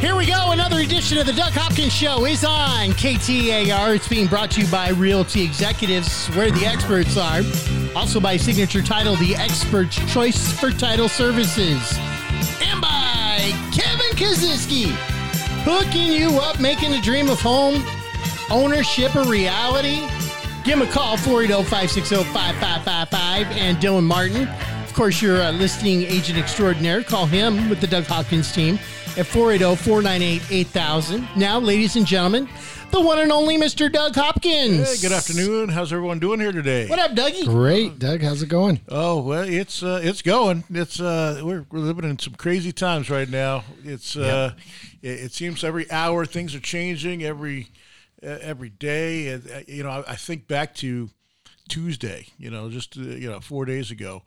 Here we go. Another edition of the Doug Hopkins Show is on KTAR. It's being brought to you by Realty Executives, where the experts are. Also by Signature Title, the expert's choice for title services. And by Kevin Kaziski, hooking you up, making the dream of home ownership a reality. Give him a call, 480 560 5555. And Dylan Martin, of course, your uh, listing agent extraordinaire. Call him with the Doug Hopkins team at 480 498 8000. Now, ladies and gentlemen, the one and only Mr. Doug Hopkins. Hey, good afternoon. How's everyone doing here today? What up, Dougie? Great, Doug. How's it going? Oh well, it's uh, it's going. It's uh, we're, we're living in some crazy times right now. It's uh, it, it seems every hour things are changing. Every uh, every day, and, uh, you know, I, I think back to Tuesday. You know, just uh, you know, four days ago,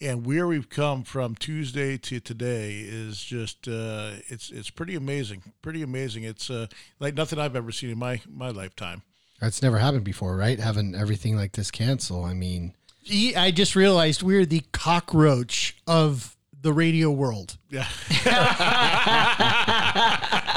and where we've come from Tuesday to today is just uh, it's it's pretty amazing. Pretty amazing. It's uh, like nothing I've ever seen in my my lifetime. That's never happened before, right? Having everything like this cancel. I mean, I just realized we're the cockroach of the radio world. Yeah.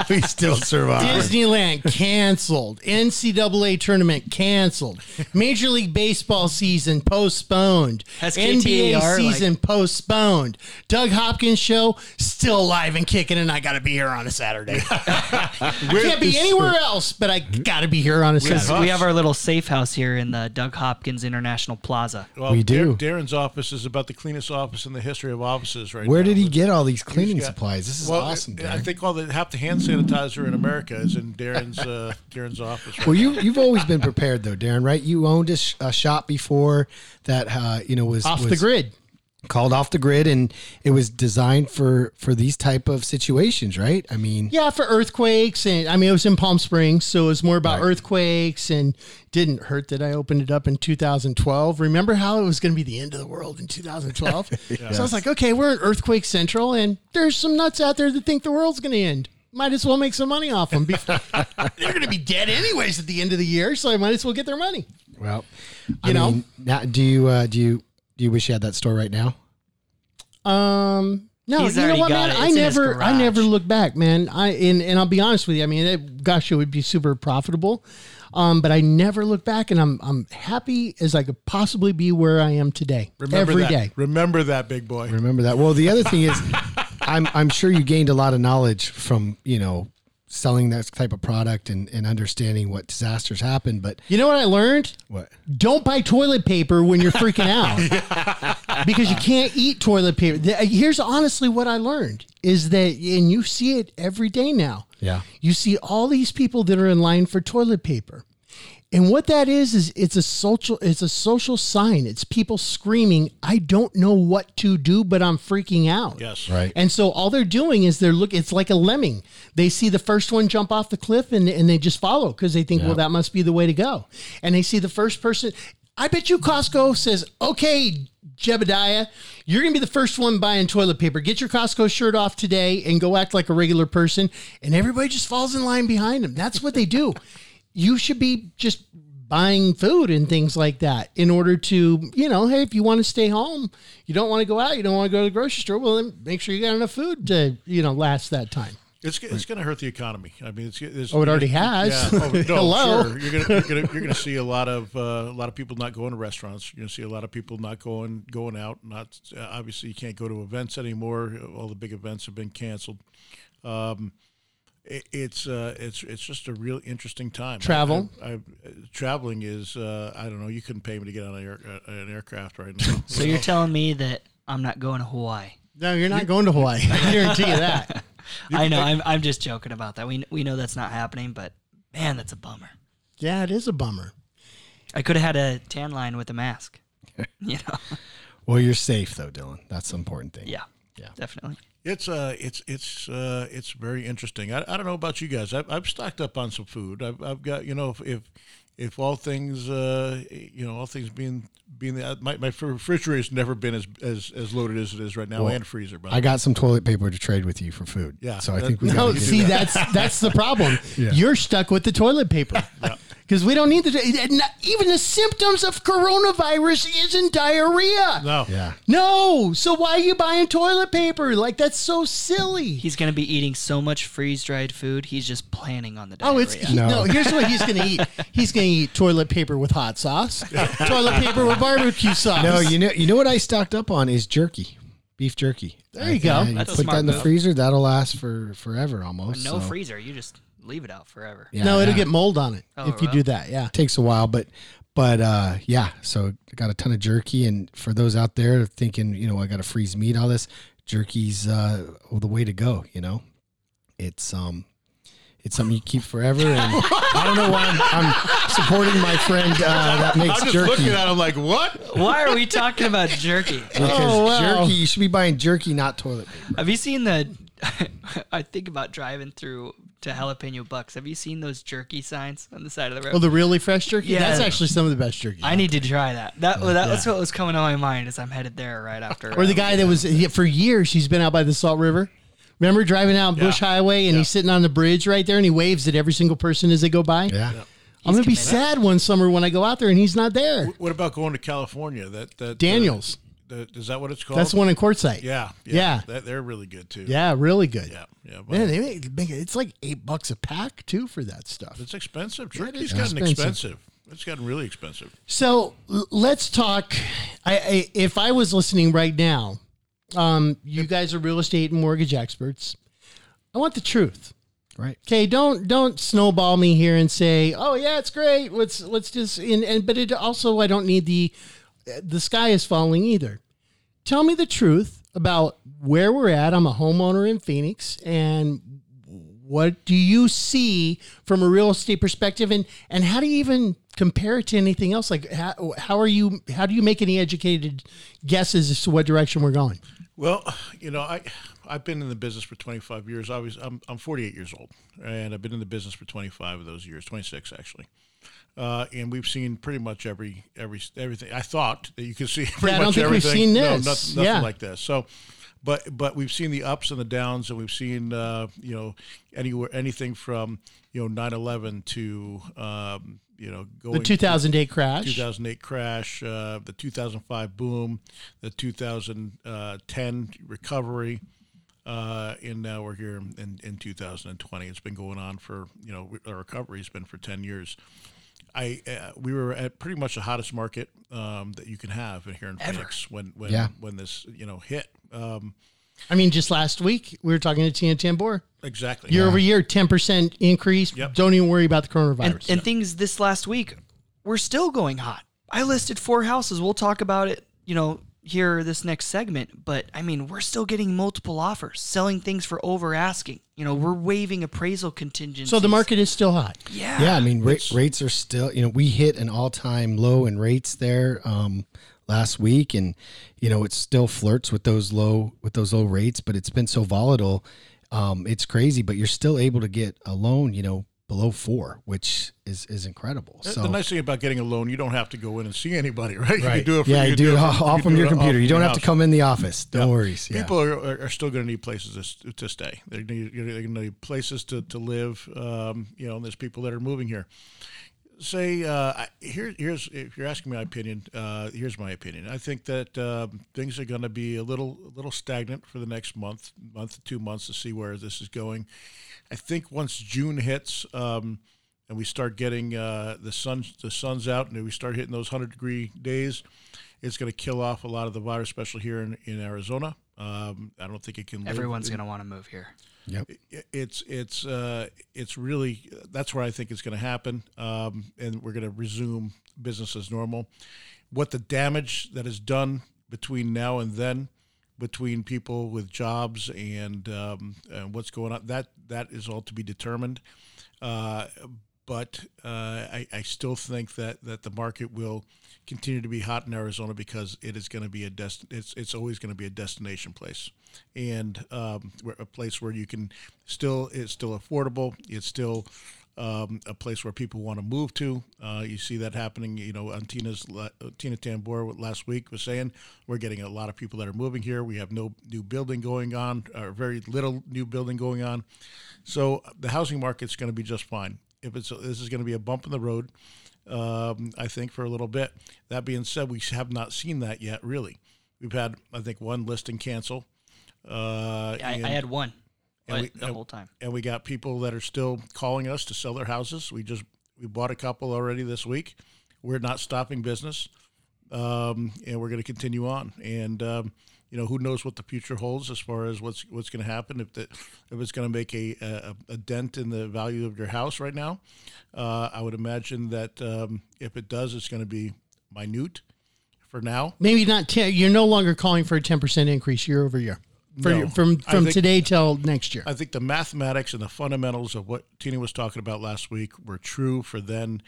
we still survive. Disneyland canceled. NCAA tournament canceled. Major League Baseball season postponed. Has NBA KTAR, like- season postponed. Doug Hopkins show still alive and kicking, and I got to be here on a Saturday. I Can't be anywhere else, but I got to be here on a Saturday. We have our little safe house here in the Doug Hopkins International Plaza. Well, We do. Dar- Darren's office is about the cleanest office in the history of offices right now. Where now. did he get all these cleaning got- supplies? This is Well, awesome, I think all the half the hand sanitizer in America is in Darren's uh, Darren's office. Right well, you you've always been prepared though, Darren. Right? You owned a, sh- a shop before that. Uh, you know was Off was the grid. called off the grid, and it was designed for for these type of situations, right? I mean, Yeah, for earthquakes. And I mean, it was in Palm Springs, so it was more about Right. earthquakes and didn't hurt that I opened it up in 2012. Remember how it was going to be the end of the world in 2012? So I was like, okay, we're in earthquake central, and there's some nuts out there that think the world's going to end. Might as well make some money off them. They're going to be dead anyways at the end of the year, so I might as well get their money. well, You I know? mean, now, do you uh, do you do you wish you had that store right now? Um, no, He's you know what, man? it. I It's in his never, I never look back, man. I and, and I'll be honest with you. I mean, it, gosh, it would be super profitable, um, but I never look back, and I'm I'm happy as I could possibly be where I am today. Remember every that. day. Remember that, big boy. Remember that. Well, the other thing is, I'm I'm sure you gained a lot of knowledge from you know selling that type of product and, and understanding what disasters happen. But You know what I learned? what? Don't buy toilet paper when you're freaking out because you can't eat toilet paper. Uh, here's honestly what I learned is that, and you see it every day now. Yeah. You see all these people that are in line for toilet paper. And what that is is it's a social it's a social sign. It's people screaming, "I don't know what to do, but I'm freaking out." Yes. Right. And so all they're doing is they're look. It's like a lemming. They see the first one jump off the cliff and and they just follow because they think, well, that must be the way to go. And they see the first person. I bet you Costco says, okay, Jebediah, you're gonna be the first one buying toilet paper. Get your Costco shirt off today and go act like a regular person. And everybody just falls in line behind them. That's what they do. you should be just buying food and things like that in order to, you know, hey, if you want to stay home, you don't want to go out, you don't want to go to the grocery store, well, then make sure you got enough food to, you know, last that time. It's, it's going to hurt the economy. I mean, it's, it's Oh, it already has. Yeah. Oh, no, Hello. Sure. You're going to you're going to you're going to see a lot of uh, a lot of people not going to restaurants. You're going to see a lot of people not going going out. Not uh, obviously you can't go to events anymore. All the big events have been canceled. Um, it, it's uh, it's it's just a real interesting time. Travel? I, I, I, traveling is uh, I don't know. You couldn't pay me to get on an, air, uh, an aircraft right now. So you're telling me that I'm not going to Hawaii? No, you're not going to Hawaii. I guarantee you that. I know. I'm, I'm just joking about that. We we know that's not happening, but man, that's a bummer. Yeah, it is a bummer. I could have had a tan line with a mask. You know. Well, you're safe though, Dylan. That's the important thing. Yeah. Yeah. Definitely. It's uh, it's it's uh, it's very interesting. I, I don't know about you guys. I've, I've stocked up on some food. I've, I've got you know if, if if all things, uh, you know, all things being being the, my my refrigerator's never been as as, as loaded as it is right now, Well, and freezer. But I got some toilet paper to trade with you for food. Yeah, So I that- think we No, got see that's that's the problem. Yeah. You're stuck with the toilet paper because we don't need the even the symptoms of coronavirus isn't diarrhea. no, Yeah. No, so why are you buying toilet paper? Like that's so silly. He's gonna be eating so much freeze dried food. He's just planning on the diarrhea. Oh, it's he- no. No. Here's what he's gonna eat. He's gonna eat toilet paper with hot sauce, toilet paper with barbecue sauce. No, you know, you know what I stocked up on is jerky, beef jerky. There you go. you That's a put smart that in the move. freezer, that'll last for forever almost. no so- freezer. You just leave it out forever. Yeah, no, it'll yeah. get mold on it Oh, if you really? do that. Yeah. it takes a while, but but uh, yeah. So got a ton of jerky, and for those out there thinking, you know, I got to freeze meat, all this jerky's uh, the way to go. You know, it's um. It's something you keep forever, and I don't know why I'm, I'm supporting my friend uh, that makes jerky. I'm just jerky. looking at him like, what? Why are we talking about jerky? because Oh, wow. jerky, you should be buying jerky, not toilet paper. Have you seen the? I think about driving through to Jalapeno Bucks. Have you seen those jerky signs on the side of the road? Oh, the really fresh jerky. Yeah. That's actually some of the best jerky. I need to try that. That that was what was coming to my mind as I'm headed there right after. Or the um, guy that was he, for years he's been out by the Salt River. Remember driving out Bush Yeah. Highway and Yeah. he's sitting on the bridge right there and he waves at every single person as they go by. Yeah, I'm gonna be committed. sad one summer when I go out there and he's not there. What about going to California? That that Daniels. The, is that what it's called? That's the one in Quartzsite. Yeah, yeah, Yeah. That, they're really good too. Yeah, really good. yeah, yeah. but Man, they make, make it, it's like eight bucks a pack too for that stuff. it's expensive. Yeah, it Turkey's is gotten expensive. expensive. It's gotten really expensive. So l- let's talk. I, I if I was listening right now, um, you guys are real estate and mortgage experts. I want the truth. right. Okay, don't don't snowball me here and say, "Oh yeah, it's great. Let's let's just." And, and but it also, I don't need the the sky is falling either. Tell me the truth about where we're at. I'm a homeowner in Phoenix, and what do you see from a real estate perspective, and and how do you even compare it to anything else? Like how how are you? How do you make any educated guesses as to what direction we're going? Well, you know, I I've been in the business for 25 years. I was I'm I'm 48 years old, and I've been in the business for 25 of those years, 26 actually. Uh, and we've seen pretty much every every everything. I thought that you could see pretty I don't much think we've everything. seen No, this. nothing, nothing Yeah. like this. So, but but we've seen the ups and the downs, and we've seen uh, you know anywhere anything from you know 9/11 to um, you know going The 2008 crash. 2008 crash, uh, the 2005 boom, the 2010 recovery, uh, and now we're here in, in 2020. It's been going on for you know the recovery's been for 10 years. I uh, we were at pretty much the hottest market um, that you can have in here in Phoenix when when Yeah. when this you know hit. Um, I mean, just last week we were talking to Tina Tamboer. exactly. Year over year, ten percent increase. Yep. Don't even worry about the coronavirus. and, and things this last week we're still going hot. I listed four houses. We'll talk about it, you know, here this next segment. But I mean, we're still getting multiple offers, selling things for over asking. You know, we're waiving appraisal contingencies. so the market is still hot. yeah, Yeah, I mean ra- rates are still. You know, we hit an all-time low in rates there um, last week, and you know it still flirts with those low with those low rates, but it's been so volatile. Um, it's crazy, but you're still able to get a loan. You know, below four, which is is incredible. The- So the nice thing about getting a loan, you don't have to go in and see anybody, right? You Right. can do it. From, yeah, you do it all, all can from your computer. You don't have to come in the office. Don't Yeah. worry. Yeah. People are, are, are still going to need places to, to stay. They're going to need places to, to live. Um, you know, and there's people that are moving here. Say, uh, here, here's if you're asking my opinion. Uh, here's my opinion. I think that um, things are going to be a little, a little stagnant for the next month, month to two months to see where this is going. I think once June hits, um, and we start getting uh, the sun, the sun's out, and we start hitting those hundred degree days, it's going to kill off a lot of the virus, especially here in, in Arizona. Um, I don't think it can. everyone's gonna want to move here. It- It's it's uh, it's really that's where I think it's going to happen, um, and we're going to resume business as normal. What the damage that is done between now and then, between people with jobs and, um, and what's going on, that that is all to be determined. Uh, but uh, I, I still think that, that the market will continue to be hot in Arizona because it is going to be a dest- it's it's always going to be a destination place, and um, a place where you can still it's still affordable, it's still um, a place where people want to move to. Uh, you see that happening. You know, on Tina's uh, Tina Tamboer last week was saying we're getting a lot of people that are moving here. We have no new building going on, or very little new building going on. So the housing market's going to be just fine. If it's this is going to be a bump in the road, um, I think for a little bit. That being said, we have not seen that yet. Really, we've had I think one listing cancel. Uh, I, I had one and we- the and- whole time. and we got people that are still calling us to sell their houses. We just we bought a couple already this week. We're not stopping business, um, and we're going to continue on. And um, you know, who knows what the future holds as far as what's what's going to happen if the if it's going to make a, a a dent in the value of your house right now. Uh, I would imagine that um, if it does, it's going to be minute for now. Maybe not 10. You're no longer calling for a 10% increase year over year. For, No. from from think- today till next year. I think the mathematics and the fundamentals of what Tina was talking about last week were true for then,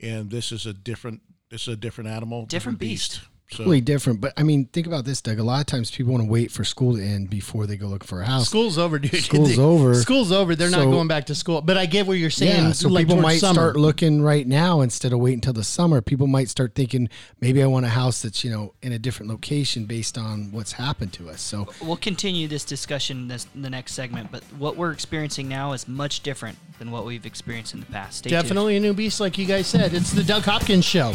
and this is a different. This is a different animal, Different beast. So Totally different. But I mean, think about this, Doug. A lot of times people want to wait for school to end before they go looking for a house. School's over, dude. School's over. School's over. They're not going back to school. But I get what you're saying. Yeah, so like people might summer. start looking right now instead of waiting until the summer. People might start thinking maybe I want a house that's you know in a different location based on what's happened to us. So We'll continue this discussion this, in the next segment, but what we're experiencing now is much different than what we've experienced in the past. Stay tuned. Definitely a new beast, like you guys said. It's the Doug Hopkins Show.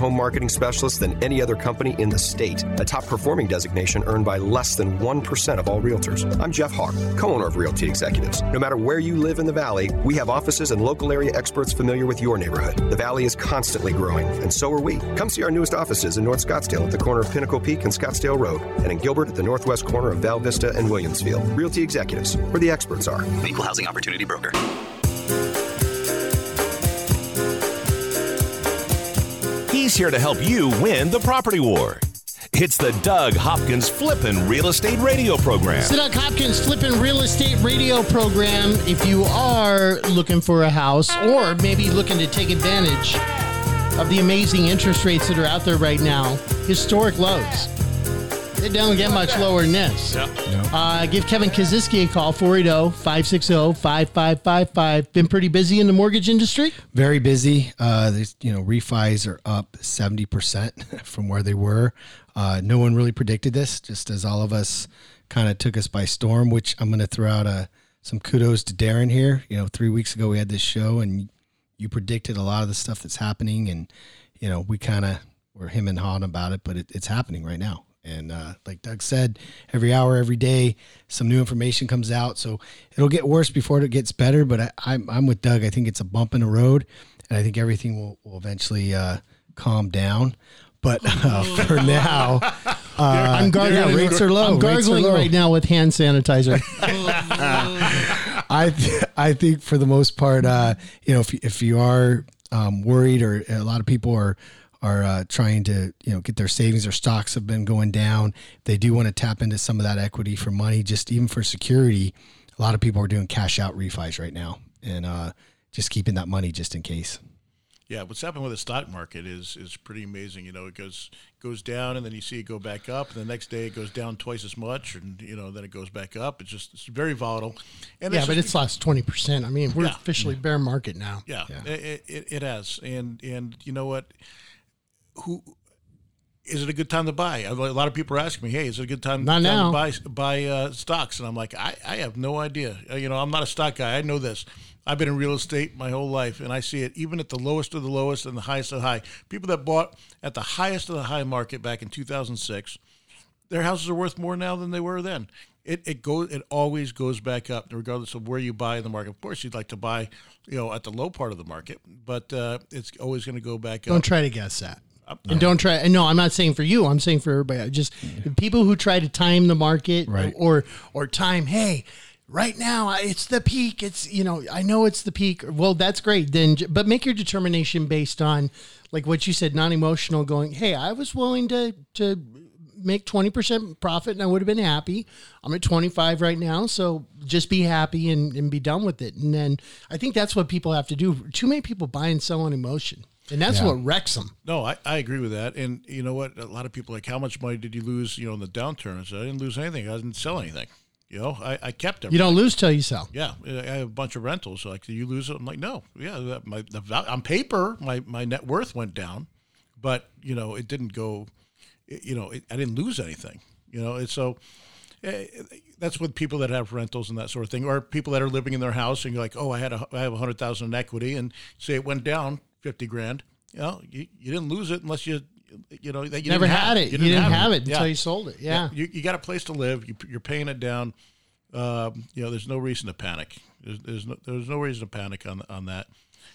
home marketing specialists than any other company in the state, a top performing designation earned by less than 1% of all realtors. I'm Jeff Hawk, co owner of Realty Executives. No matter where you live in the Valley, we have offices and local area experts familiar with your neighborhood. The Valley is constantly growing, and so are we. Come see our newest offices in North Scottsdale at the corner of Pinnacle Peak and Scottsdale Road, and in Gilbert at the northwest corner of Val Vista and Williamsfield. Realty Executives, where the experts are. Equal Housing Opportunity Broker. He's here to help you win the property war. It's the Doug Hopkins Flippin' Real Estate Radio Program. It's the Doug Hopkins Flippin' Real Estate Radio Program. If you are looking for a house or maybe looking to take advantage of the amazing interest rates that are out there right now, historic lows. They don't get much lower than this. Uh, give Kevin Kaziski a call, oh, 480 560 5555. Been pretty busy in the mortgage industry? very busy. Uh, there's, you know, refis are up 70% from where they were. Uh, no one really predicted this, just as all of us kind of took us by storm, which I'm going to throw out a, some kudos to Darren here. You know, three weeks ago we had this show and you predicted a lot of the stuff that's happening. And, you know, we kind of were him and hawing about it, but it, it's happening right now. And uh, like Doug said, every hour, every day, some new information comes out. So it'll get worse before it gets better. But I, I'm, I'm with Doug. I think it's a bump in the road, and I think everything will, will eventually uh, calm down. But uh, for now, uh, I'm gargling. yeah, rates are low. I'm gargling low. right now with hand sanitizer. I th- I think for the most part, uh, you know, if if you are um, worried or a lot of people are are uh, trying to you know get their savings or stocks have been going down, they do want to tap into some of that equity for money, just even for security. A lot of people are doing cash out refis right now, and uh, just keeping that money just in case. Yeah, what's happening with the stock market is is pretty amazing. You know, it goes goes down, and then you see it go back up, and the next day it goes down twice as much, and you know then it goes back up. It's just it's very volatile. And Yeah, it's but just it's lost twenty percent. I mean, we're Yeah. officially bear market now. Yeah, It, it, it has, and and you know what? Who is it a good time to buy? A lot of people are asking me, "Hey, is it a good time, time to buy buy uh, stocks?" And I'm like, I, I have no idea. Uh, You know, I'm not a stock guy. I know this. I've been in real estate my whole life, and I see it even at the lowest of the lowest and the highest of the high. People that bought at the highest of the high market back in 2006, their houses are worth more now than they were then. It it goes it always goes back up regardless of where you buy in the market. Of course, you'd like to buy, you know, at the low part of the market, but uh, it's always going to go back up. Don't try to guess that. And don't try. And no, I'm not saying for you. I'm saying for everybody. Just people who try to time the market, Right. Or or time. Hey, right now it's the peak. It's you know I know it's the peak. Well, that's great. Then, j- but make your determination based on like what you said, non-emotional. Going, hey, I was willing to to make 20% profit and I would have been happy. I'm at 25 right now. So just be happy and, and be done with it. And then I think that's what people have to do. Too many people buy and sell on emotion. And that's Yeah. what wrecks them. No, I, I agree with that. And you know what? A lot of people are like, how much money did you lose? You know, in the downturn? I said, I didn't lose anything. I didn't sell anything. You know, I, I kept everything. You don't lose till you sell. Yeah, I have a bunch of rentals. Like, do you lose it? I'm like, no. Yeah, that- my the val- on paper, my my net worth went down, but you know, it didn't go. it- You know, it, I didn't lose anything. You know, it's so. eh, That's with people that have rentals and that sort of thing, or people that are living in their house and you're like, oh, I had a, I have a hundred thousand in equity, and say it went down fifty grand. You know, you, you didn't lose it unless you, you know, that you Never had it. You didn't, have, it until you sold it. Yeah. you, you got a place to live. You, you're paying it down. Um, you know, there's no reason to panic. There's, there's no there's no reason to panic on on that.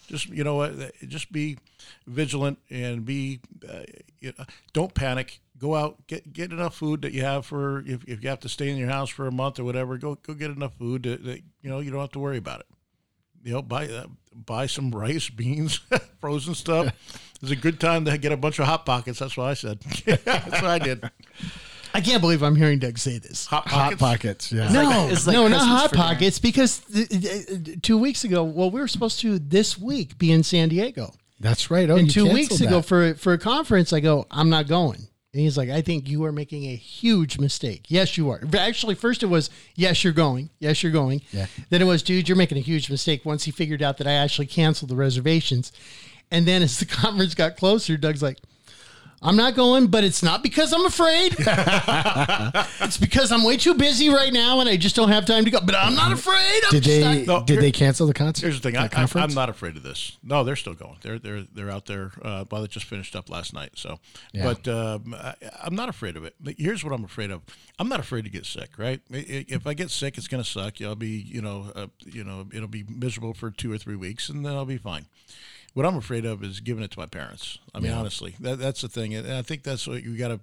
Just you know what, just be vigilant and be. Uh, you know, don't panic. Go out, get get enough food that you have for if, if you have to stay in your house for a month or whatever. Go go get enough food that, that you know you don't have to worry about it. You know, buy uh, buy some rice, beans, frozen stuff. It's a good time to get a bunch of hot pockets. That's what I said. That's what I did. I can't believe I'm hearing Doug say this. Hot Hot pockets. pockets. Yeah. no, it's like no, not hot for dinner. pockets because th- th- two weeks ago, well, we were supposed to this week be in San Diego. That's right. Oh, and you two weeks canceled ago that. for for a conference, I go, I'm not going. And he's like, I think you are making a huge mistake. Yes, you are. Actually, first it was, yes, you're going. Yes, you're going. Yeah. Then it was, dude, you're making a huge mistake. Once he figured out that I actually canceled the reservations, and then as the conference got closer, Doug's like, I'm not going, but it's not because I'm afraid. it's because I'm way too busy right now and I just don't have time to go. But I'm not afraid. I'm Did just they not- No, did they cancel the concert? Here's the thing. I, I, I'm not afraid of this. No, they're still going. They're they're they're out there. Uh, well, they just finished up last night. So, Yeah. but um, I, I'm not afraid of it. But Here's what I'm afraid of. I'm not afraid to get sick. Right? I- I- If I get sick, it's gonna suck. I'll be you know uh, you know it'll be miserable for two or three weeks, and then I'll be fine. What I'm afraid of is giving it to my parents. I mean, honestly, that, that's the thing, and I think that's what you got to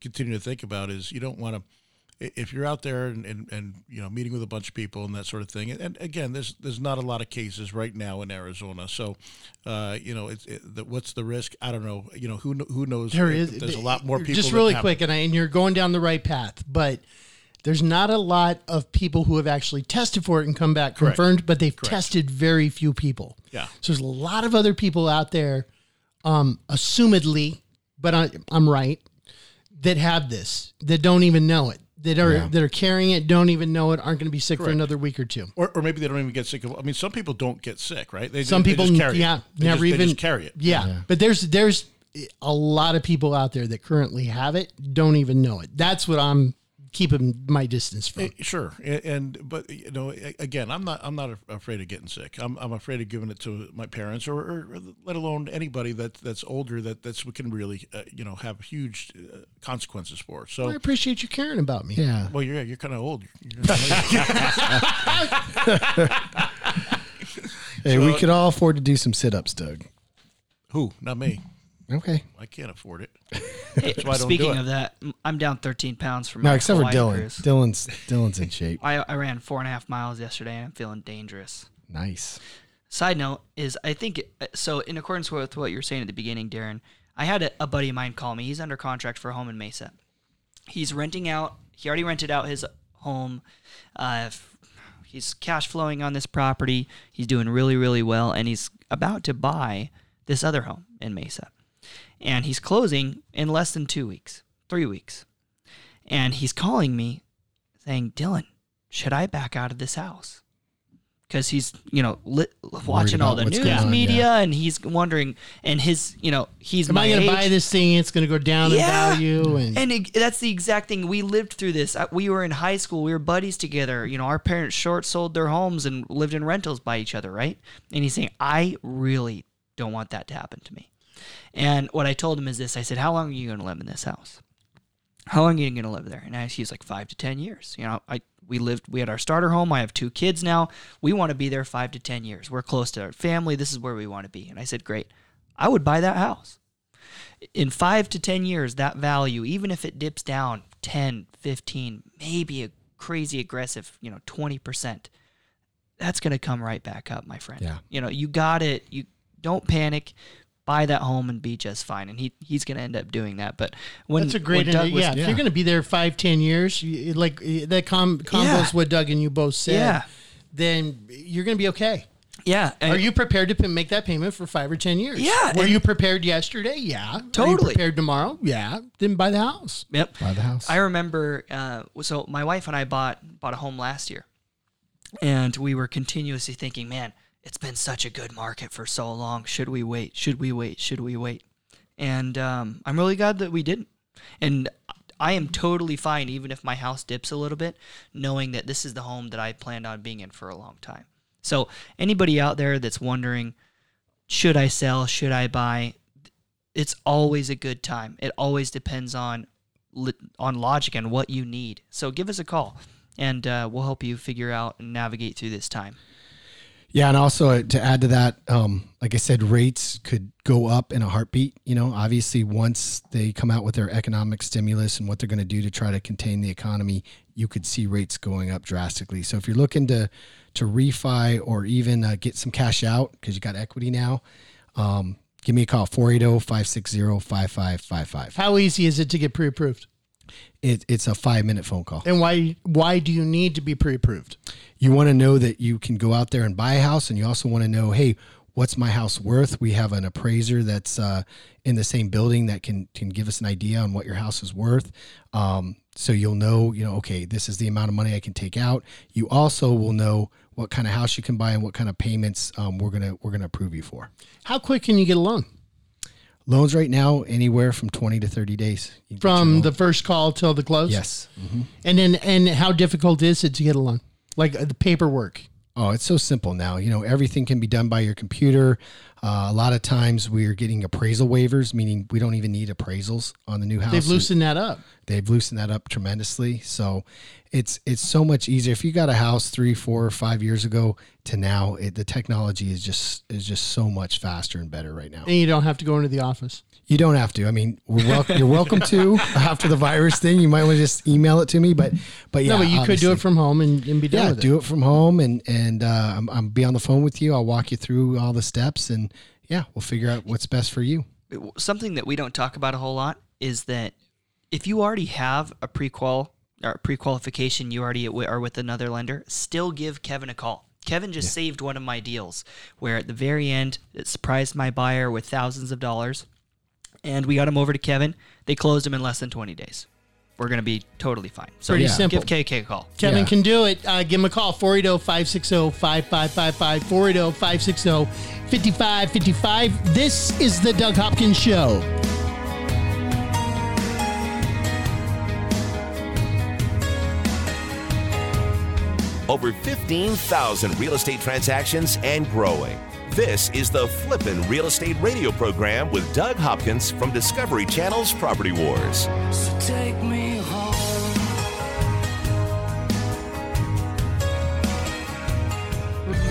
continue to think about. Is you don't want to if you're out there and, and, and you know meeting with a bunch of people and that sort of thing and again there's there's not a lot of cases right now in Arizona so uh, you know it's it, the, what's the risk I don't know you know who who knows There is. there's a lot more people Just really quick, and, I, and you're going down the right path, but there's not a lot of people who have actually tested for it and come back Correct. confirmed, but they've tested very few people. Yeah. So there's a lot of other people out there, um, assumedly, but I, I'm right, that have this that don't even know it. That are that are carrying it, don't even know it, aren't going to be sick for another week or two. or, or maybe they don't even get sick of I mean some people don't get sick right they Some people, just carry yeah, it. They never just, even carry it Yeah. but there's there's a lot of people out there that currently have it, don't even know it. That's what I'm keeping my distance from. Eh, Sure, and, and but you know, again, I'm not I'm not afraid of getting sick. I'm, I'm afraid of giving it to my parents, or, or let alone anybody that that's older that that's what can really uh, you know have huge uh, consequences for. So, I appreciate you caring about me. Yeah. well, you're you're kind of old. Hey, we could all afford to do some sit ups, Doug. Who? Not me. Okay. I can't afford it. Hey, why I don't do speaking it. of that, m- I'm down 13 pounds from No, my except for Hawaii Dylan. cruise. Dylan's Dylan's in shape. I, I ran four and a half miles yesterday and I'm feeling dangerous. Nice. Side note is I think uh, so. In accordance with what you were saying at the beginning, Darren, I had a, a buddy of mine call me. He's under contract for a home in Mesa. He's renting out. He already rented out his home. Uh, f- he's cash flowing on this property. He's doing really, really well, and he's about to buy this other home in Mesa. And he's closing in less than two weeks, three weeks. And he's calling me saying, Dylan, should I back out of this house? Because he's, you know, li- watching all the news on, media yeah. and he's wondering, and his, you know, he's Am my I going to buy this thing? It's going to go down Yeah. in value. And, And it, that's the exact thing. We lived through this. Uh, We were in high school. We were buddies together. You know, our parents short sold their homes and lived in rentals by each other, right? And he's saying, I really don't want that to happen to me. And what I told him is this I said, How long are you going to live in this house? How long are you going to live there? And I, said, he's like, Five to 10 years. You know, I, we lived, we had our starter home. I have two kids now. We want to be there five to 10 years. We're close to our family. This is where we want to be. And I said, Great. I would buy that house in five to 10 years, that value, even if it dips down 10, 15, maybe a crazy aggressive, you know, 20%, that's going to come right back up, my friend. Yeah. You know, you got it. You don't panic. Buy that home and be just fine. And he he's going to end up doing that. But when that's a great when Doug was- Yeah, if you're going to be there five, ten years, you, like that com- combos Yeah. what Doug and you both said, Yeah. then you're going to be okay. yeah. Are you prepared to p- make that payment for five or ten years? Yeah, Were you prepared yesterday? Yeah. Are you Totally. prepared tomorrow? Yeah. Then buy the house. Yep. Buy the house. I remember. Uh, so my wife and I bought bought a home last year, and we were continuously thinking, "Man, it's been such a good market for so long. Should we wait? Should we wait? Should we wait?" And um, I'm really glad that we didn't. And I am totally fine, even if my house dips a little bit, knowing that this is the home that I planned on being in for a long time. So anybody out there that's wondering, should I sell? Should I buy? It's always a good time. It always depends on on logic and what you need. So give us a call, and uh, we'll help you figure out and navigate through this time. Yeah, and also uh, to add to that, um, like I said, rates could go up in a heartbeat. You know, obviously, once they come out with their economic stimulus and what they're going to do to try to contain the economy, you could see rates going up drastically. So if you're looking to to refi or even uh, get some cash out because you got equity now, um, give me a call 480-560-5555. How easy is it to get pre-approved? It, it's a five minute phone call. And why why do you need to be pre-approved? you want to know that you can go out there and buy a house and you also want to know hey what's my house worth we have an appraiser that's uh, in the same building that can can give us an idea on what your house is worth um, so you'll know you know okay this is the amount of money i can take out you also will know what kind of house you can buy and what kind of payments um, we're gonna we're gonna approve you for How quick can you get a loan? Loans right now anywhere from 20 to 30 days You can get your From the first call till the close? yes And then and how difficult is it to get a loan? Like uh, the paperwork. Oh, it's so simple now. You know, everything can be done by your computer. Uh, a lot of times we're getting appraisal waivers, meaning we don't even need appraisals on the new house. They've loosened that up. They've loosened that up tremendously. So it's it's so much easier. If you got a house three, four, or five years ago to now, it, the technology is just is just so much faster and better right now. And you don't have to go into the office. You don't have to. I mean, we're wel- you're welcome to after the virus thing. You might want to just email it to me, but but yeah, no, but you could do it from home and, and be done yeah, do it from home and and uh, I'm, I'm be on the phone with you. I'll walk you through all the steps and yeah, we'll figure out what's best for you. something that we don't talk about a whole lot is that if you already have a pre-qual or pre-qualification, you already are with another lender, still give Kevin a call. Kevin just saved one of my deals where at the very end it surprised my buyer with thousands of dollars, and we got him over to Kevin. They closed him in less than twenty days. We're gonna be totally fine. So Pretty yeah, simple. Give KK a call. Kevin Yeah. can do it. Uh, give him a call 480 560 5555. 480 560 5555. This is The Doug Hopkins Show. Over 15,000 real estate transactions and growing. This is the Flippin' Real Estate Radio program with Doug Hopkins from Discovery Channel's Property Wars. So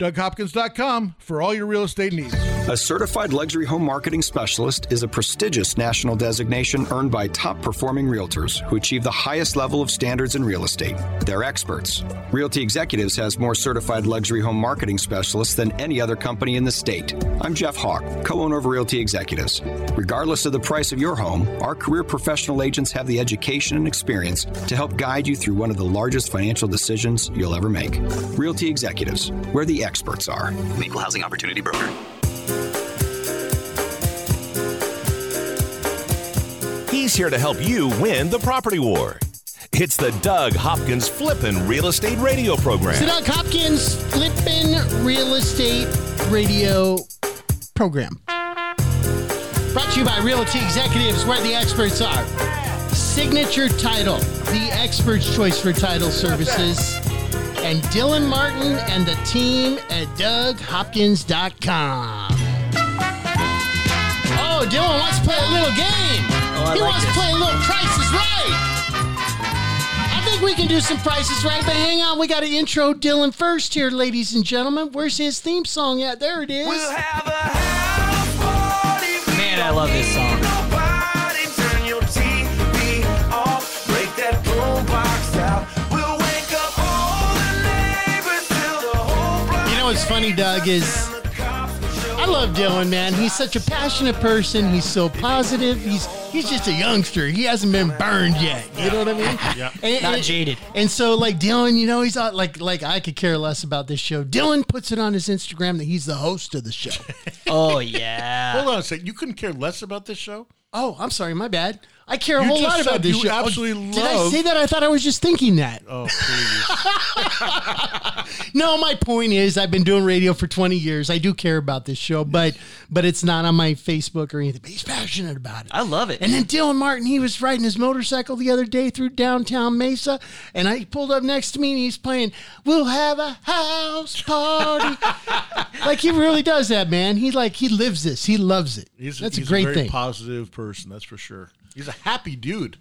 DougHopkins.com for all your real estate needs. A certified luxury home marketing specialist is a prestigious national designation earned by top performing realtors who achieve the highest level of standards in real estate. They're experts. Realty Executives has more certified luxury home marketing specialists than any other company in the state. I'm Jeff Hawk, co owner of Realty Executives. Regardless of the price of your home, our career professional agents have the education and experience to help guide you through one of the largest financial decisions you'll ever make. Realty Executives, where the experts are. Equal Housing Opportunity Broker. He's here to help you win the property war. It's the Doug Hopkins Flippin' Real Estate Radio program. The Doug Hopkins Flippin' Real Estate Radio program. Brought to you by Realty Executives, where the experts are. Signature Title, the expert's choice for title services. And Dylan Martin and the team at DougHopkins.com. Oh, Dylan wants to play a little game. Oh, I he like wants this. to play a little Price is Right. I think we can do some prices right, but hang on, we got to intro Dylan first here, ladies and gentlemen. Where's his theme song at? There it is. Man, I love this song. Funny, Doug, is I love Dylan, man. He's such a passionate person. He's so positive. He's he's just a youngster. He hasn't been burned yet. You know what I mean? Yeah. And, Not and- jaded. And so, like Dylan, you know, he's not like like I could care less about this show. Dylan puts it on his Instagram that he's the host of the show. Oh yeah. Hold on a second. You couldn't care less about this show? oh, I'm sorry, my bad. I care a You whole just lot about this you show. Oh, absolutely Did I say that? I thought I was just thinking that. Oh, please. No, my point is I've been doing radio for 20 years. I do care about this show, but but it's not on my Facebook or anything. But he's passionate about it. I love it. And then Dylan Martin, he was riding his motorcycle the other day through downtown Mesa, and I pulled up next to me and he's playing "We'll Have a House Party." like he really does that, man. He like he lives this. He loves it. He's, That's he's a great very thing. positive person, that's for sure. He's a happy dude.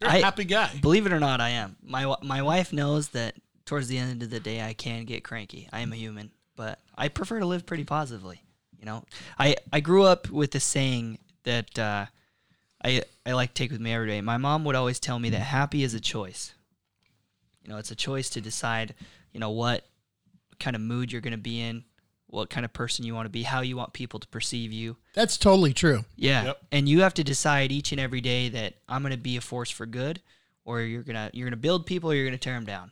You're a I- happy guy. Believe it or not, I am. My my wife knows that towards the end of the day, I can get cranky. I am a human, but I prefer to live pretty positively. You know, I I grew up with the saying that uh, I I like to take with me every day. My mom would always tell me that happy is a choice. You know, it's a choice to decide. You know what kind of mood you're going to be in, what kind of person you want to be, how you want people to perceive you. That's totally true. Yeah. Yep. And you have to decide each and every day that I'm going to be a force for good or you're going to you're going to build people or you're going to tear them down.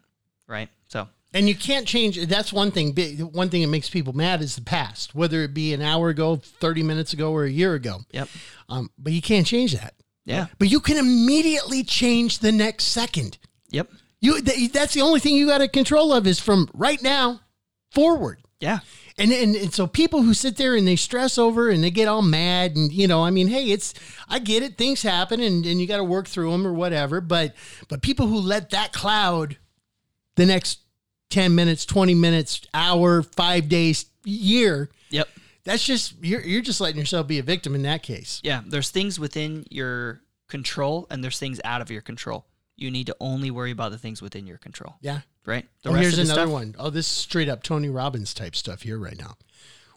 Right? So, And you can't change. That's one thing. big- One thing that makes people mad is the past, whether it be an hour ago, thirty minutes ago, or a year ago. yep. Um, but you can't change that. Yeah. But you can immediately change the next second. Yep. You th- that's the only thing you got to control of is from right now forward. Yeah. And, and and so people who sit there and they stress over and they get all mad and you know I mean hey it's I get it things happen and, and you got to work through them or whatever but but people who let that cloud the next 10 minutes 20 minutes hour 5 days year Yep. that's just you're you're just letting yourself be a victim in that case Yeah, there's things within your control and there's things out of your control. You need to only worry about the things within your control. Yeah. Right. The oh, rest here's another stuff- one. Oh, this is straight up Tony Robbins type stuff here right now.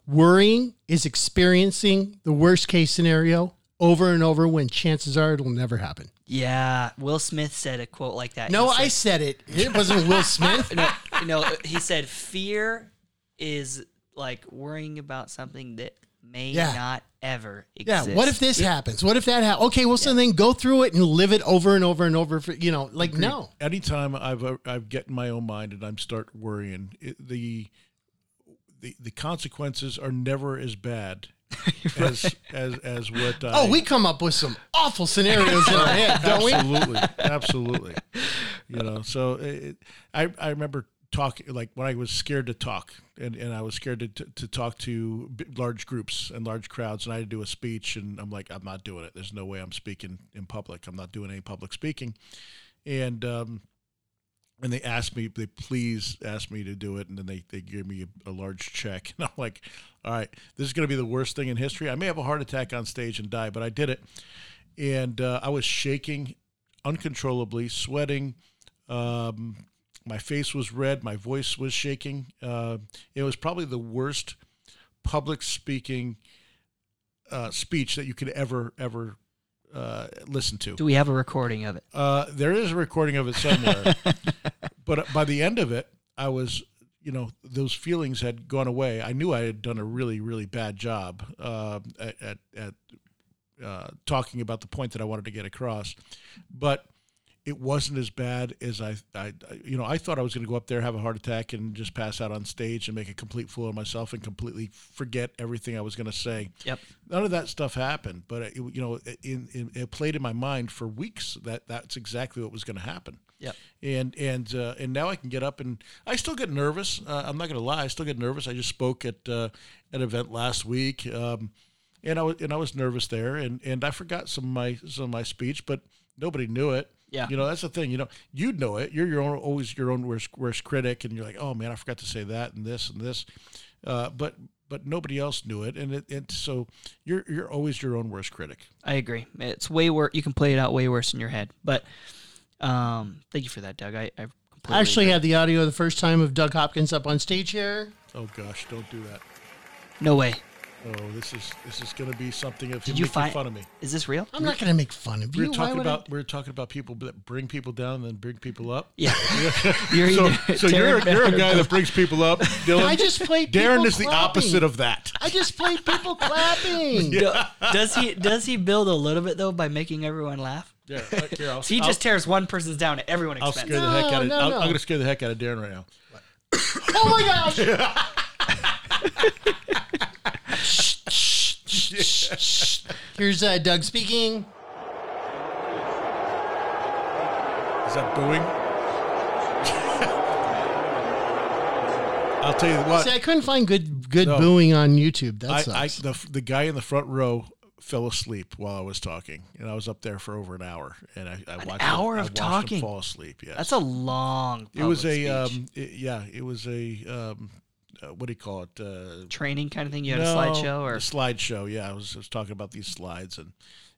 Worrying is experiencing the worst case scenario over and over when chances are it'll never happen. Yeah, Will Smith said a quote like that. No, He I said- said it. It wasn't Will Smith. no, no. He said fear is like worrying about something that may Yeah. not ever Yeah. What if this happens? What if that happens? Okay, well, so then go through it and live it over and over and over. For you know, like no. Anytime I've uh, I've get in my own mind and I'm start worrying, it, the the the consequences are never as bad as as as what. I, Oh, we come up with some awful scenarios in our head, don't we? absolutely, absolutely. You know, so it, I I remember talking like when I was scared to talk and, and I was scared to, to, to talk to large groups and large crowds and I had to do a speech and I'm like I'm not doing it. There's no way I'm speaking in public. I'm not doing any public speaking. And um and they asked me they please asked me to do it and then they, they gave me a, a large check and i'm like all right this is going to be the worst thing in history i may have a heart attack on stage and die but i did it and uh, i was shaking uncontrollably sweating um, my face was red my voice was shaking uh, it was probably the worst public speaking uh, speech that you could ever ever uh, listen to Do we have a recording of it? uh, there is a recording of it somewhere, but by the end of it, I was, you know, those feelings had gone away. I knew I had done a really, really bad job uh, at at, at uh, talking about the point that I wanted to get across, but it wasn't as bad as I, I, you know, I thought I was going to go up there, have a heart attack, and just pass out on stage and make a complete fool of myself and completely forget everything I was going to say Yep. none of that stuff happened but it, you know in, in, it played in my mind for weeks that that's exactly what was going to happen Yep. and and uh, and now I can get up and I still get nervous. Uh, I'm not going to lie, I still get nervous. I just spoke at uh, an event last week, um, and I was and I was nervous there, and and I forgot some of my some of my speech, but nobody knew it. Yeah. you know that's the thing. You know, you'd know it. You're your own always your own worst worst critic, and you're like, oh man, I forgot to say that and this and this, uh, but but nobody else knew it, and it, and so you're you're always your own worst critic. I agree. It's way worse. You can play it out way worse in your head. But um, thank you for that, Doug. I, I I actually agree. had the audio the first time of Doug Hopkins up on stage here. Oh gosh, don't do that. no way. Oh, this is this is going to be something of Did you making find? fun of me. Is this real? I'm not going to make fun of We you. were Why talking would I- about we're talking about people that bring people down and then bring people up. Yeah. You're So, either so you're Darren you're a guy that brings people up. Dylan, I just play Darren people is the clapping. opposite of that. I just played people clapping. Do- does he does he build a little bit though by making everyone laugh? Yeah, uh, here, I'll, So he I'll- just tears one person's down at everyone I'll expense. scare the heck out of. No, I'll, no, I'm going to scare the heck out of Darren right now. Oh my gosh. Here's uh, Doug speaking. Is that booing? I'll tell you what. See, I couldn't find good good No. booing on YouTube. That I, sucks. I the the guy in the front row fell asleep while I was talking, and I was up there for over an hour, and I, I watched hour him, of I talking? Him fall asleep. Yes, That's a long. It was a speech. um, it- yeah, it was a um, uh, what do you call it? Uh, training kind of thing. You had a slideshow or a slideshow? Yeah, I was, I was talking about these slides, and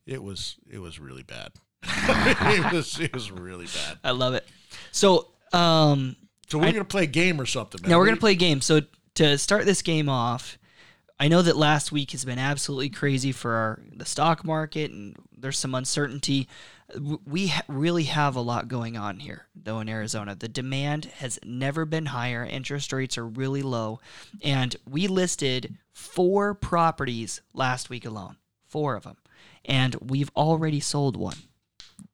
it was it was really bad. it was it was really bad. I love it. So um, So we're I- gonna play a game or something. Man. now we're We- gonna play a game. So to start this game off, I know that last week has been absolutely crazy for our, the stock market, and there's some uncertainty. W- We really have a lot going on here, though, in Arizona. The demand has never been higher. Interest rates are really low, and we listed four properties last week alone, four of them, and we've already sold one,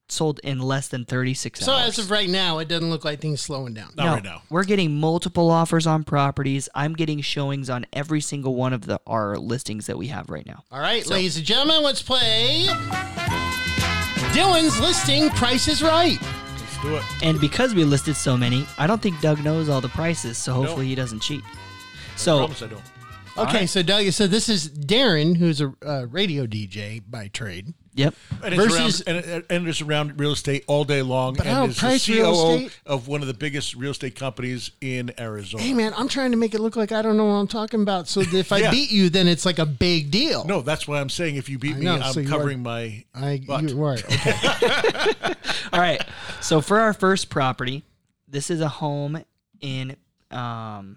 sold in less than 36 so hours. So, as of right now, it doesn't look like things slowing down. Not right now. We're getting multiple offers on properties. I'm getting showings on every single one of the our listings that we have right now. All right, ladies and gentlemen, let's play. Dylan's listing Price is Right. Let's do it. And because we listed so many, I don't think Doug knows all the prices, so hopefully he doesn't cheat. So Promise I don't. Okay, so Doug, so this is Darren, who's a uh, radio DJ by trade. Yep. And it's, around, and, and it's around real estate all day long. But I and is the price real COO of one of the biggest real estate companies in Arizona. Hey man, I'm trying to make it look like I don't know what I'm talking about. So if I Yeah. beat you, then it's like a big deal. No, that's why I'm saying if you beat I me, know, I'm covering are- my I butt. you are okay. All right. So for our first property, this is a home in um,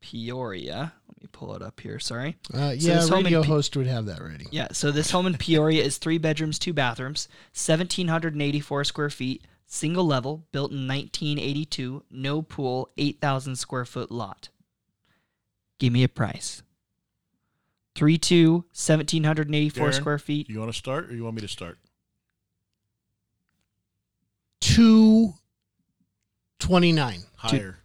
Peoria. Let me pull it up here. Sorry. Uh, yeah, this home in radio Pe- host would have that ready. Yeah. So this home in Peoria is three bedrooms, two bathrooms, 1,784 square feet, single level, built in 1982, no pool, 8,000 square foot lot. Give me a price. 3 1784 Darren, square feet. You want to start, or you want me to start? Two twenty nine. Higher.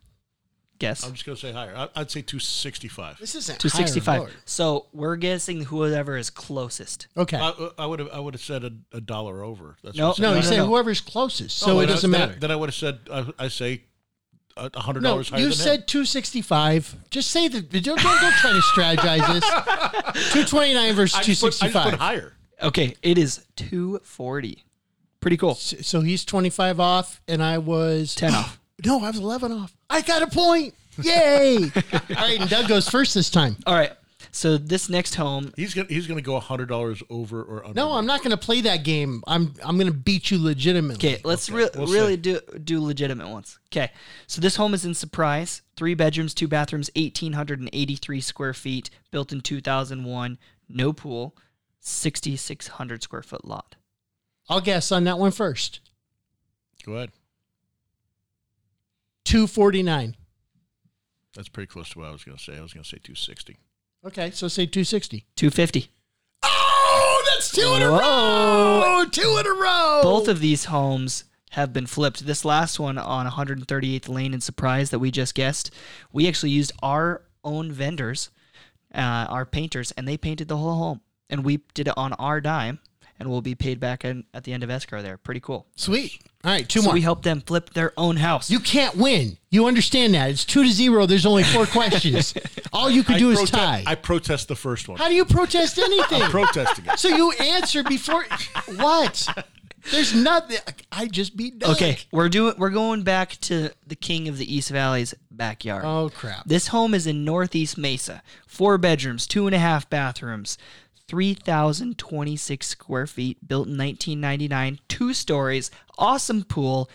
Guess. I'm just gonna say higher. I, I'd say 265. This isn't Two higher or sixty five. lower. So we're guessing whoever is closest. Okay. I, I would have I would have said a, a dollar over. That's No, what I no, you no, say no. whoever's closest, so Oh, it then I- doesn't then I- matter. Then I would have said I, I say a a hundred no, dollars higher you than said him. two sixty five. Just say the don't, don't, don't try to strategize this. Two twenty nine versus I two just, put, I just put five. higher. Okay, it is two forty. Pretty cool. So he's twenty five off, and I was 10 off. No, I was eleven off. I got a point. Yay! All right, and Doug goes first this time. All right. So this next home, He's gonna he's gonna go a hundred dollars over or under. No, I'm not going to play that game. I'm I'm going to beat you legitimately. okay, let's re- we'll really see. do do legitimate ones. Okay, so this home is in Surprise, three bedrooms, two bathrooms, eighteen hundred and eighty three square feet, built in two thousand one, no pool, sixty six hundred square foot lot. I'll guess on that one first. Go ahead. Two forty nine. That's pretty close to what I was gonna say. I was gonna say 260. Okay, so say two sixty. Two fifty. Oh, that's two in a row. Two in a row. Both of these homes have been flipped. This last one on 138th Lane in Surprise that we just guessed, we actually used our own vendors, uh, our painters, and they painted the whole home. And we did it on our dime, and we'll be paid back in, at the end of escrow there. Pretty cool. Sweet. All right, two so more. we help them flip their own house. you can't win. You understand that? It's two to zero. There's only four questions. All you could do I is prote- tie. I protest the first one. How do you protest anything? I'm protesting it. so you answer before what? There's nothing. I just beat Doug. okay, we're doing. We're going back to the king of the East Valley's backyard. Oh crap. This home is in Northeast Mesa. Four bedrooms, two and a half bathrooms, 3,026 square feet, built in 1999, two stories, awesome pool,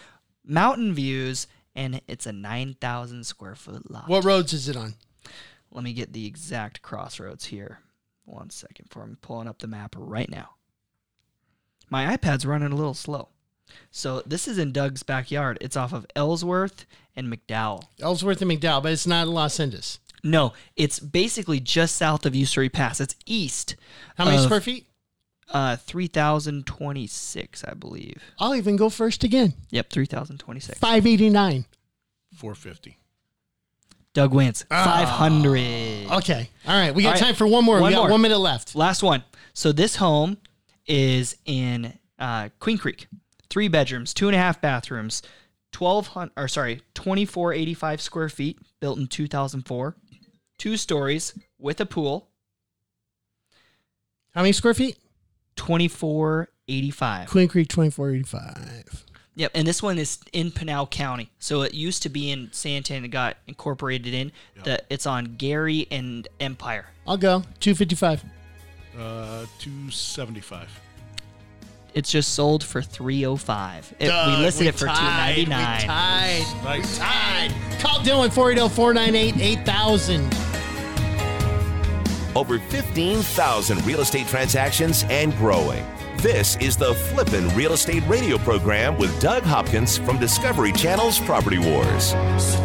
mountain views, and it's a 9,000 square foot lot. What roads is it on? Let me get the exact crossroads here. One second for me pulling up the map right now. My iPad's running a little slow. So this is in Doug's backyard. It's off of Ellsworth and McDowell. Ellsworth and McDowell, but it's not Los Angeles. No, it's basically just south of Usery Pass. It's east. How many of, square feet? Uh, three thousand twenty-six, I believe. I'll even go first again. Yep, three thousand twenty-six. Five eighty nine. 450. Doug wins Ah. five hundred. Okay. All right. We got All right. time for one more. One we got more. one minute left. Last one. So this home is in uh, Queen Creek. Three bedrooms, two and a half bathrooms, twelve hundred or sorry, twenty four eighty five square feet, built in two thousand four. Two stories with a pool, How many square feet? twenty four eighty five. Queen Creek twenty four eighty five. Yep, and this one is in Pinal County. So it used to be in Santana, got incorporated in. That it's on Gary and Empire. I'll go two fifty five. Uh, 275. It's just sold for three oh five. We listed it for two ninety nine. we Tied. Nice. Tied. Call Dylan 480 498 8000. Over 15,000 real estate transactions and growing. This is the Flippin' Real Estate Radio program with Doug Hopkins from Discovery Channel's Property Wars. So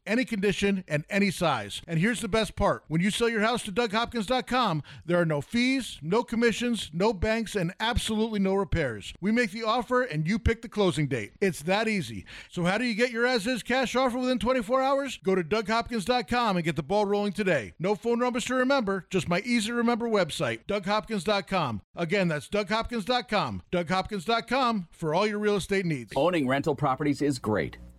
Any condition, and any size. And here's the best part when you sell your house to DougHopkins.com, there are no fees, no commissions, no banks, and absolutely no repairs. We make the offer and you pick the closing date. It's that easy. So, how do you get your as is cash offer within 24 hours? Go to DougHopkins.com and get the ball rolling today. No phone numbers to remember, just my easy to remember website, DougHopkins.com. Again, that's DougHopkins.com. DougHopkins.com for all your real estate needs. Owning rental properties is great.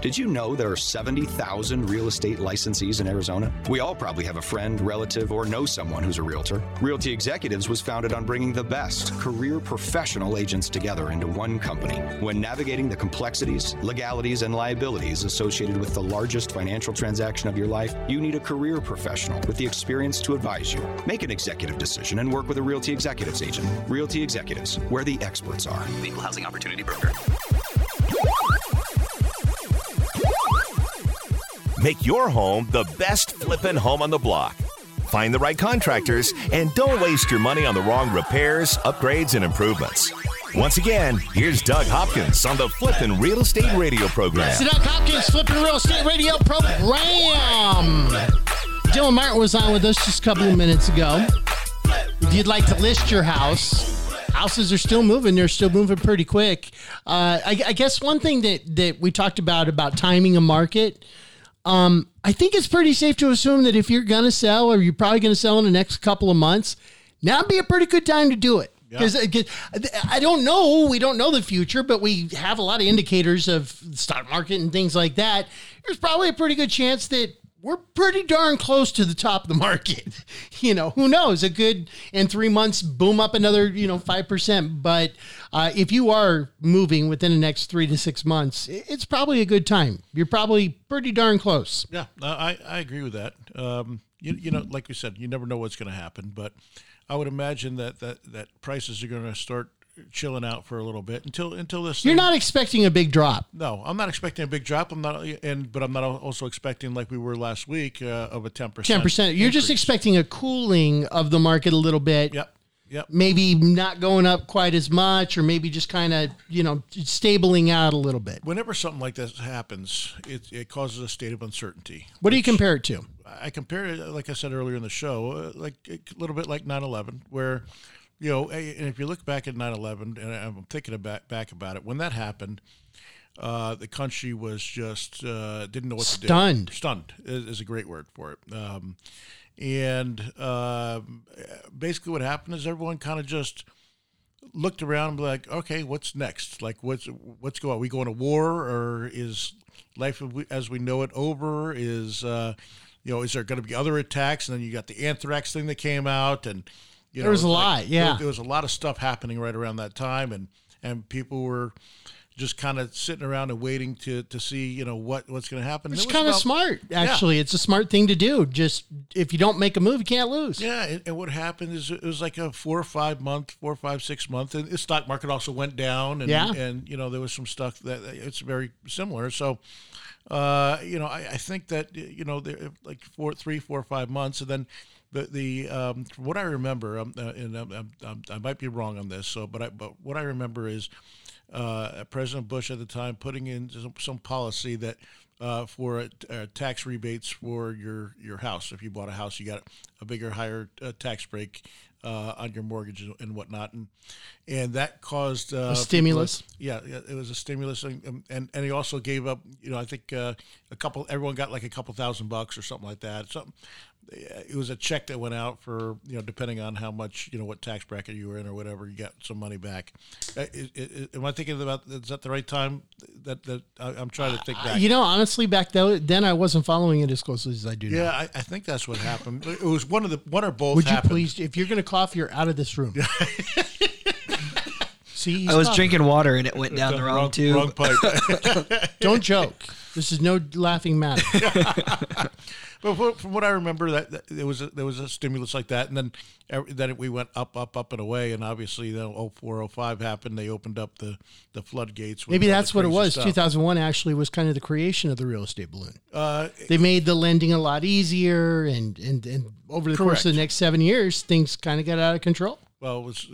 Did you know there are 70,000 real estate licensees in Arizona? We all probably have a friend, relative, or know someone who's a realtor. Realty Executives was founded on bringing the best career professional agents together into one company. When navigating the complexities, legalities, and liabilities associated with the largest financial transaction of your life, you need a career professional with the experience to advise you. Make an executive decision and work with a Realty Executives agent. Realty Executives, where the experts are. Equal housing opportunity broker. Make your home the best flippin' home on the block. Find the right contractors and don't waste your money on the wrong repairs, upgrades, and improvements. Once again, here's Doug Hopkins on the Flippin' Real Estate Radio program. It's the Doug Hopkins Flipping Real Estate Radio program. Dylan Martin was on with us just a couple of minutes ago. If you'd like to list your house, houses are still moving. They're still moving pretty quick. Uh, I, I guess one thing that that we talked about about timing a market. Um, I think it's pretty safe to assume that if you're going to sell, or you're probably going to sell in the next couple of months, now would be a pretty good time to do it. Because I don't know, we don't know the future, but we have a lot of indicators of the stock market and things like that. There's probably a pretty good chance that we're pretty darn close to the top of the market. You know, who knows? A good in three months, boom up another, you know, 5%. But uh, if you are moving within the next three to six months, it's probably a good time. You're probably pretty darn close. Yeah, I, I agree with that. Um, you, you know, like you said, you never know what's going to happen, but I would imagine that that, that prices are going to start chilling out for a little bit until until this. You're thing- not expecting a big drop. No, I'm not expecting a big drop. I'm not, and but I'm not also expecting like we were last week uh, of a ten percent. Ten percent. You're just expecting a cooling of the market a little bit. Yep. Yep. Maybe not going up quite as much, or maybe just kind of you know stabling out a little bit. Whenever something like this happens, it, it causes a state of uncertainty. What do you compare it to? I compare it, like I said earlier in the show, uh, like a little bit like 9/11, where you know, and if you look back at 9/11, and I'm thinking about back about it, when that happened, uh, the country was just uh, didn't know what to do. Stunned. Stunned is, a great word for it. Um, and uh, basically, what happened is everyone kind of just looked around and be like, okay, what's next? Like, what's what's going? On? Are we going to war, or is life as we- as we know it over? Is uh, you know, is there going to be other attacks? And then you got the anthrax thing that came out, and you know, There was a like- lot, yeah. There, there was a lot of stuff happening right around that time, and and people were just kind of sitting around and waiting to to see you know what what's going to happen. It's it kind of smart, Yeah. actually. It's a smart thing to do. Just if you don't make a move, you can't lose. Yeah, and, and what happened is it was like a four or five month, four or five six month, and the stock market also went down, and Yeah. and you know there was some stuff that it's very similar. So, uh, you know, I, I think that you know there like four, three, four, or five months, and then the the um, what I remember, um, uh, and um, um, I might be wrong on this, so but I but what I remember is uh, President Bush at the time putting in some, some policy that uh, for uh, tax rebates for your your house. If you bought a house, you got a bigger, higher uh, tax break uh, on your mortgage and- whatnot, and and that caused uh, A stimulus? people- yeah, yeah, it was a stimulus, and and, and he also gave up. You know, I think uh, a couple. Everyone got like a couple thousand bucks or something like that. Something. It was a check that went out for you know depending on how much you know what tax bracket you were in or whatever you got some money back. Uh, i- i- am I thinking about is that the right time? That that I, I'm trying to think back. You know, honestly, back then, then I wasn't following it as closely as I do now. Yeah, I, I think that's what happened. It was one of the one or both. Would you happened. please, if you're going to cough, you're out of this room. See, I was coughing. drinking water and it went down the wrong, tube. Wrong pipe. Don't joke. This is no laughing matter. but from- what I remember, that, that there was a, there was a stimulus like that, and then every- then we went up, up, up and away, and obviously then 04, 05 happened. They opened up the the floodgates. Maybe that's what it was. stuff. 2001 actually was kind of the creation of the real estate balloon. Uh, They made the lending a lot easier, and and and over the course of the next seven years, things kind of got out of control. well, it was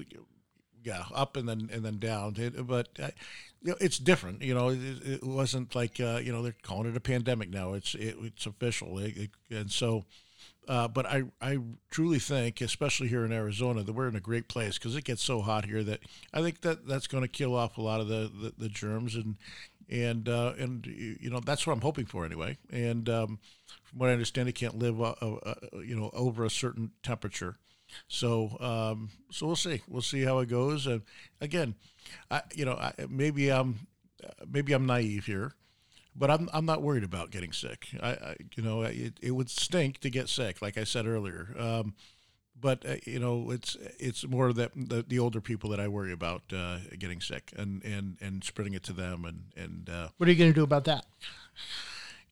yeah, up and then and then down. It, but uh, you know, it's different. You know, it, it wasn't like uh, you know they're calling it a pandemic now. It's it, it's official, It- and so. Uh, but I, I truly think, especially here in Arizona, that we're in a great place because it gets so hot here that I think that that's going to kill off a lot of the, the, the germs and and uh, and you know that's what I'm hoping for anyway. And um, from what I understand, it can't live uh, uh, you know over a certain temperature. So um, so we'll see. We'll see how it goes. And again, I, you know, I, maybe I'm maybe I'm naive here, but I'm I'm not worried about getting sick. I, I you know it, it would stink to get sick, like I said earlier. Um, but uh, you know it's it's more that the, the older people that I worry about uh, getting sick and, and, and spreading it to them and and uh, What are you going to do about that?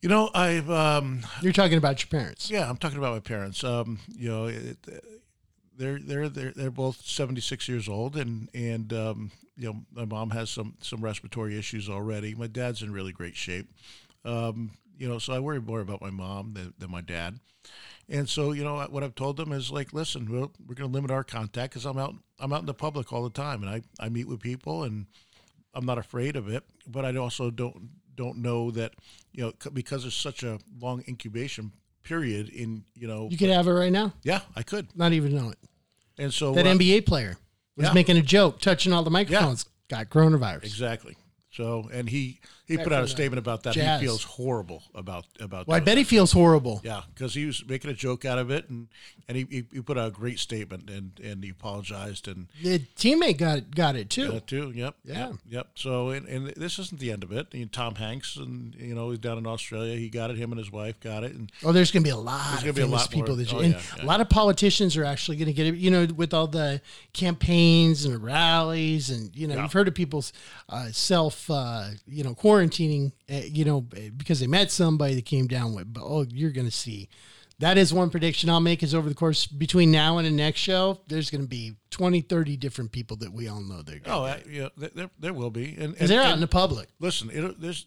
you know I've um, You're talking about your parents. yeah I'm talking about my parents um, you know it, they're they're they're they're both 76 years old and and um, you know my mom has some some respiratory issues already. My dad's in really great shape. Um, you know so I worry more about my mom than, than my dad. And so you know what I've told them is like listen we're, we're going to limit our contact because I'm out I'm out in the public all the time and I, I meet with people and I'm not afraid of it but I also don't don't know that you know because there's such a long incubation period in you know You could have it right now, yeah I could not even know it. and so That uh, NBA player was yeah. making a joke, touching all the microphones, got coronavirus. Exactly. So, and he he put out a statement about that. Jazz. He feels horrible about about. Well, I bet he feels horrible. Yeah, because he was making a joke out of it, and and he, he, he put out a great statement, and and he apologized, and The teammate got got it too. got it too. Yep. Yeah. Yep. yep. So, and, and this isn't the end of it. Tom Hanks, and you know, he's down in Australia. He got it. Him and his wife got it, and Oh, there's going to be a lot There's of gonna be a lot people more. this year. Oh, and yeah, yeah. A lot of politicians are actually going to get it. You know, with all the campaigns and rallies, and you know, Yeah. you've heard of people's uh, self, uh, you know, quarantining. Uh, you know, because they met somebody that came down with. But oh, you're going to see. That is one prediction I'll make is over the course between now and the next show, there's going to be 20, 30 different people that we all know they're going to be. oh, yeah, there, there, will be, and, Because they're and- out in the public. listen, it, there's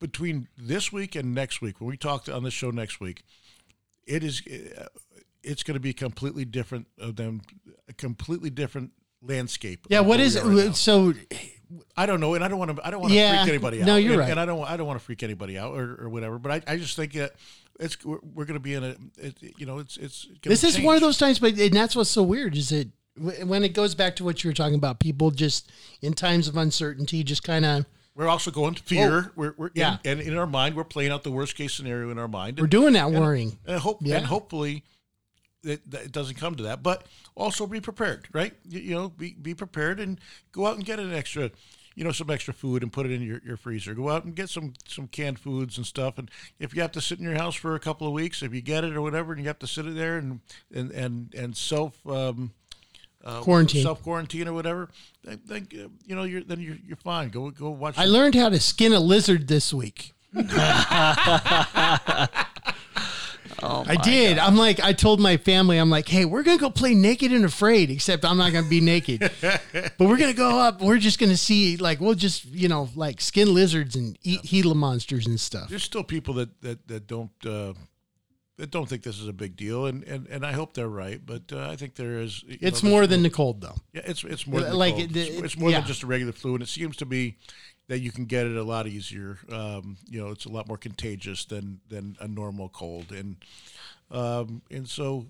between this week and next week when we talk on the show next week, it is uh, it's going to be completely different of them, a completely different landscape. Yeah, what is is right so? I don't know, and I don't want to. I don't want to Yeah, freak anybody out. no, you're and, right. And I don't. I don't want to freak anybody out or, or whatever. But I, I just think that it's we're, we're going to be in a. It, you know, it's it's. Gonna This is one of those times, but and that's what's so weird is it when it goes back to what you were talking about. People just in times of uncertainty, just kind of We're also going to fear. Oh, we're, we're yeah. and in our mind, we're playing out the worst case scenario in our mind. we're And- doing that and- worrying. and hope Yeah. and hopefully it, it doesn't come to that but also be prepared right you, you know be, be prepared and go out and get an extra you know some extra food and put it in your, your freezer go out and get some some canned foods and stuff and if you have to sit in your house for a couple of weeks if you get it or whatever and you have to sit it there and and and, and self um, uh, Quarantine. self quarantine or whatever then, then you know you're then you're, you're fine go go watch I learned how to skin a lizard this week. I did. I'm like, I told my family, I'm like, hey, we're gonna go play Naked and Afraid, except I'm not gonna be naked, but we're gonna go up. We're just gonna see, like, we'll just, you know, like skin lizards and eat Gila monsters and stuff. there's still people that that, that don't uh, that don't think this is a big deal, and and, and I hope they're right. But uh, I think there is. It's know, more than the cold, though. yeah, it's it's more than like, it- it's, it's more yeah. than just a regular flu, and it seems to be that you can get it a lot easier. Um, you know, it's a lot more contagious than than a normal cold, and um, and so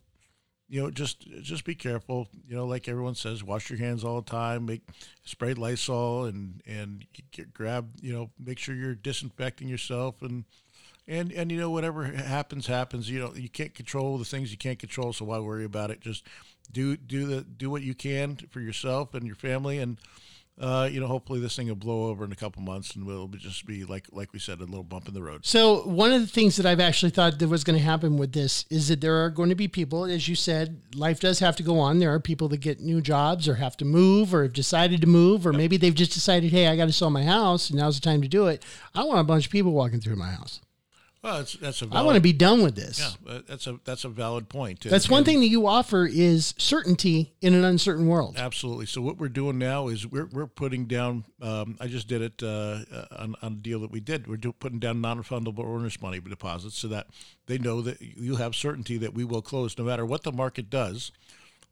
you know, just just be careful. You know, like everyone says, wash your hands all the time. Make spray Lysol and and get, grab. You know, make sure you're disinfecting yourself and. And, and you know whatever happens happens you know you can't control the things you can't control so why worry about it just do do the do what you can for yourself and your family and uh, you know, hopefully this thing will blow over in a couple months and it will just be like like we said, a little bump in the road. So one of the things that I've actually thought that was going to happen with this is that there are going to be people, as you said, life does have to go on. There are people that get new jobs or have to move or have decided to move, or maybe they've just decided, hey, I got to sell my house, and now's the time to do it. I want a bunch of people walking through my house. Well, that's that's a. Valid, I want to be done with this. Yeah, that's a that's a valid point. That's and, one thing that you offer is certainty in an uncertain world. Absolutely. So what we're doing now is we're we're putting down. Um, I just did it uh, on, on a deal that we did. We're do, putting down non-refundable earnest money deposits so that they know that you have certainty that we will close no matter what the market does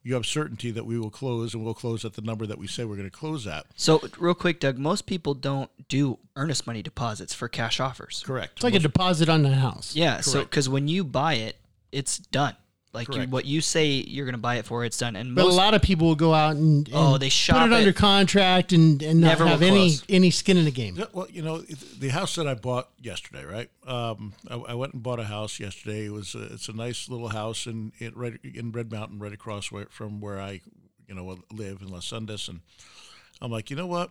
you have certainty that we will close and we'll close at the number that we say we're going to close at. So, real quick, Doug, most people don't do earnest money deposits for cash offers. Correct. It's like most a deposit on the house. Yeah. Correct. So, because when you buy it, it's done. Like you, what you say you're going to buy it for, it's done. And but a lot of people will go out and, and oh, they shop put it, it, under contract and, and not have any any skin in the game. Yeah, well, you know, the house that I bought yesterday, right? Um, I, I, went and bought a house yesterday. It was a, it's a nice little house in in Red, in Red Mountain, right across where, from where I you know live in Las Sendas, and I'm like, you know what?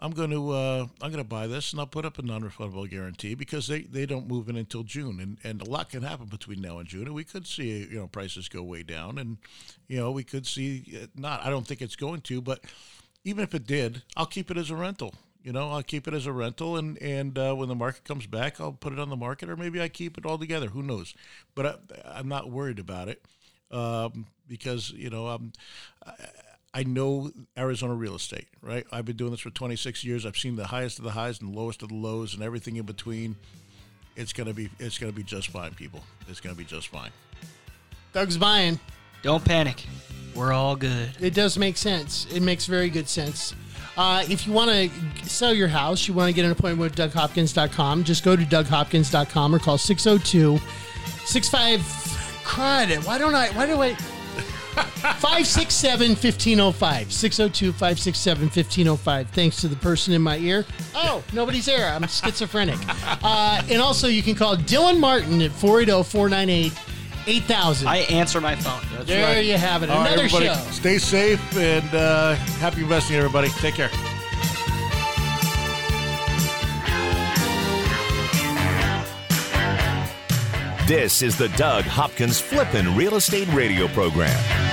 I'm going to uh, I'm going to buy this and I'll put up a non-refundable guarantee because they, they don't move in until June and, and a lot can happen between now and June and we could see you know prices go way down and you know we could see not I don't think it's going to but even if it did I'll keep it as a rental you know I'll keep it as a rental and and uh, when the market comes back I'll put it on the market or maybe I keep it all together who knows but I, am not worried about it um, because you know I'm. I, I know Arizona real estate, right? I've been doing this for 26 years. I've seen the highest of the highs and the lowest of the lows and everything in between. It's gonna be it's gonna be just fine, people. It's gonna be just fine. Doug's buying. Don't panic. We're all good. It does make sense. It makes very good sense. Uh, if you want to sell your house, you want to get an appointment with DougHopkins.com, just go to DougHopkins.com or call 602 65 crud. Why don't I? Why do I? 567 1505. 602 567 1505. Thanks to the person in my ear. Oh, nobody's there. I'm schizophrenic. Uh, and also, you can call Dylan Martin at 480 498 8000. I answer my phone. That's there right. you have it. All Another right, show. Stay safe and uh, happy investing, everybody. Take care. This is the Doug Hopkins Flippin' Real Estate Radio Program.